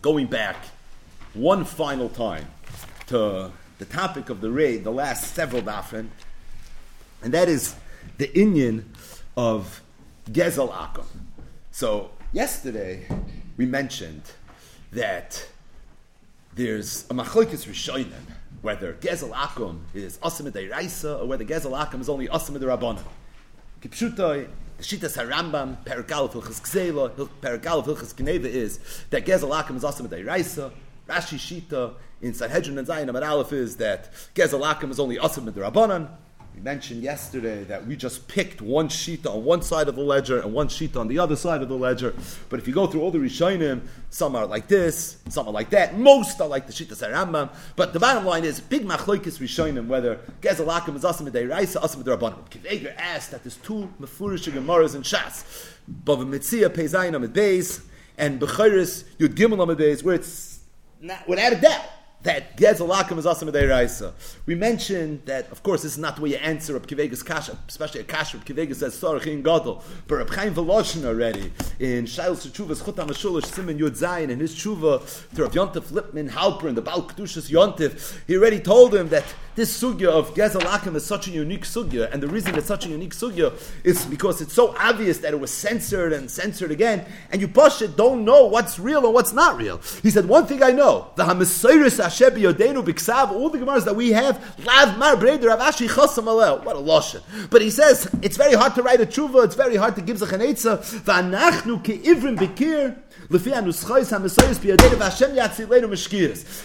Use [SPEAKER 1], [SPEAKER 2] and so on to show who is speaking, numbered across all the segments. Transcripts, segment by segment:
[SPEAKER 1] going back one final time to the topic of the raid, the last several dafin, and that is the Indian of Gezel Akum. So yesterday we mentioned that there's a machlokes rishonim whether Gezel Akum is asim or whether Gezel Akum is only asim Rabbanon. Kipshutai, Shitas Harambam, Perikal Hilchas Gzela, Perikal Hilchas Gneva is that Gezel is asim Raisa. Rashi Shita in Sanhedrin and Zayin Amar is that Gezel is only asim Rabbanon. We mentioned yesterday that we just picked one sheet on one side of the ledger and one sheet on the other side of the ledger. But if you go through all the Rishonim, some are like this, some are like that. Most are like the Shita Sarambam. But the bottom line is, big machloikis Rishonim, whether Gezalakim is Asim Raisa, Asim Rabbanim. Kiveger asked that there's two Mefurish Gemaras and Shas. Bava Mitzia Peizayin Amid Beis, and Bechiris Yud Gimel Amid Beis, where it's not, without a doubt that Gezalakim is also Raisa. We mentioned that, of course, this is not the way you answer Reb Kivegas Kasha, especially a Kasha Reb Kivegas says Sorach in Gadol. But Reb Chaim Voloshin already, in Shail Shuvah's Chutam HaShulish Simon Yud Zayin, in his Shuvah to Rav Yontif Lipman Halpern, in the Baal Kedushas Yontif, he already told him that this sugya of Gezalakim is such a unique sugya, and the reason it's such a unique sugya is because it's so obvious that it was censored and censored again, and you push it, don't know what's real and what's not real. He said, one thing I know, the Hamasiris Hashem Yodenu Biksav, all the Gemaras that we have, Lav Mar Breder Avashi Chosam. What a lashon. But he says, it's very hard to write a tshuva, it's very hard to give Zachanetza, V'anachnu Ke'ivrim Bikir,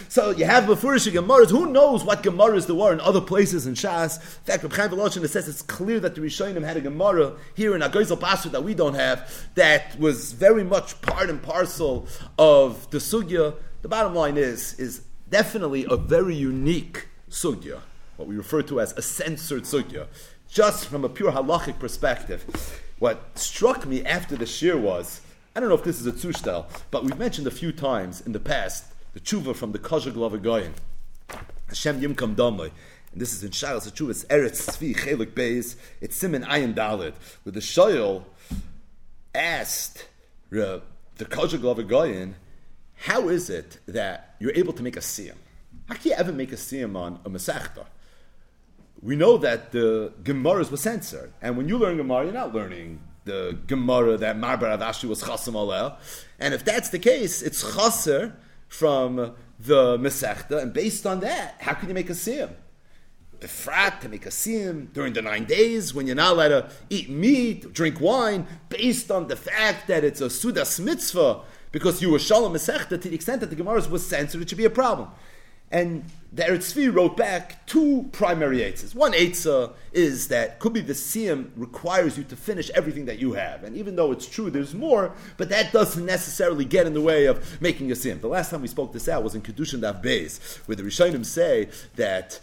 [SPEAKER 1] so you have Mefurish Gemaras. Who knows what Gemaras there were in other places in Shas? In fact, Reb Chaim Voloshin says it's clear that the Rishonim had a Gemara here in Agoizel Pasuk that we don't have that was very much part and parcel of the Sugya. The bottom line is, is definitely a very unique Sugya, what we refer to as a censored Sugya, just from a pure halachic perspective. What struck me after the shir was I don't know if this is a tzushtel, but we've mentioned a few times in the past the tshuva from the Kozhaglover Gaon, Hashem Yimkam Damai. And this is in Shalos tshuva, it's Eretz Tzvi Chelik Beis, it's Simon Ayin Dalit, where the Shoyal asked the Kozhaglover Gaon, how is it that you're able to make a siyam? How can you ever make a siyam on a Masechta? We know that the Gemaras were censored, and when you learn Gemara, you're not learning the Gemara that Marbar Avashi was chasam aleh. And if that's the case, it's chaser from the Masechta, and based on that, how can you make a siyam? The frat to make a siyam during the nine days when you're not allowed to eat meat, drink wine, based on the fact that it's a sudas mitzvah because you were shalom Masechta to the extent that the Gemara was censored, it should be a problem. And the Eretz wrote back two primary eitzes. One eitzah is that could be the siyam requires you to finish everything that you have, and even though it's true, there's more, but that doesn't necessarily get in the way of making a siyam. The last time we spoke this out was in Kedushin Daf Beis, where the Rishonim say that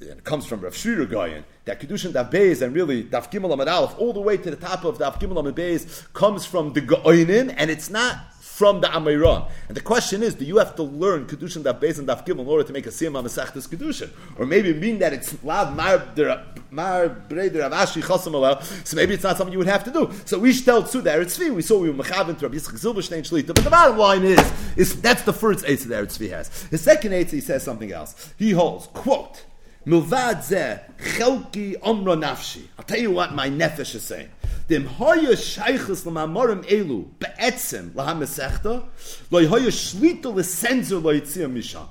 [SPEAKER 1] it comes from Rav Sherira Gaon, that Kedushin Daf Beis and really Daf Gimel Amad Aleph, all the way to the top of Daf Gimel Amad Beis, comes from the Gaonim, and it's not from the Amiran. And the question is, do you have to learn Kedushin Daf Beis and Daf Gimel in order to make a Siyam HaMasechtas Kedushin? Or maybe mean that it's Lav Mar Breder Avashi Chasam so maybe it's not something you would have to do. So we tell to there it's We saw we were Mechavin to Rabbi Yitzchak Zilberstein Shlita. But the bottom line is, is that's the first eight that Eretz has. The second eight he says something else. He holds, quote, Milvad zeh, chelki omra nafshi. I'll tell you what my nefesh is saying. Dem hoye sheiches le mamorim elu beetzem la hamesechta lo hoye shlito le senzer lo yitzia misha.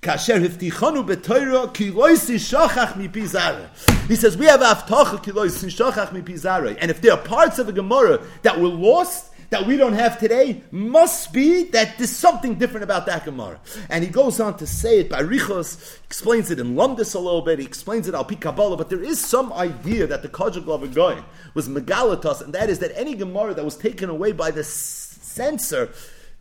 [SPEAKER 1] Kasher hiftichonu betoira ki loisi shachach mi pizare he says we have aftocha ki loisi shachach mi pizare and if there are parts of the Gemara that were lost that we don't have today must be that there's something different about that Gemara. And he goes on to say it by Richos, explains it in Lumdis a little bit, he explains it al Kabbalah, but there is some idea that the Kajak going was Megalatos, and that is that any Gemara that was taken away by the censor,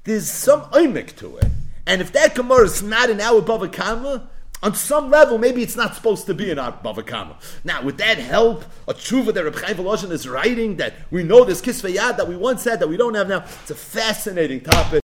[SPEAKER 1] there's some oimik to it. And if that Gemara is not in our Bava Kama, on some level, maybe it's not supposed to be an Bava Kama. Now, with that help, a tshuva that Reb Chaim is writing, that we know this kisveyad that we once had that we don't have now, it's a fascinating topic.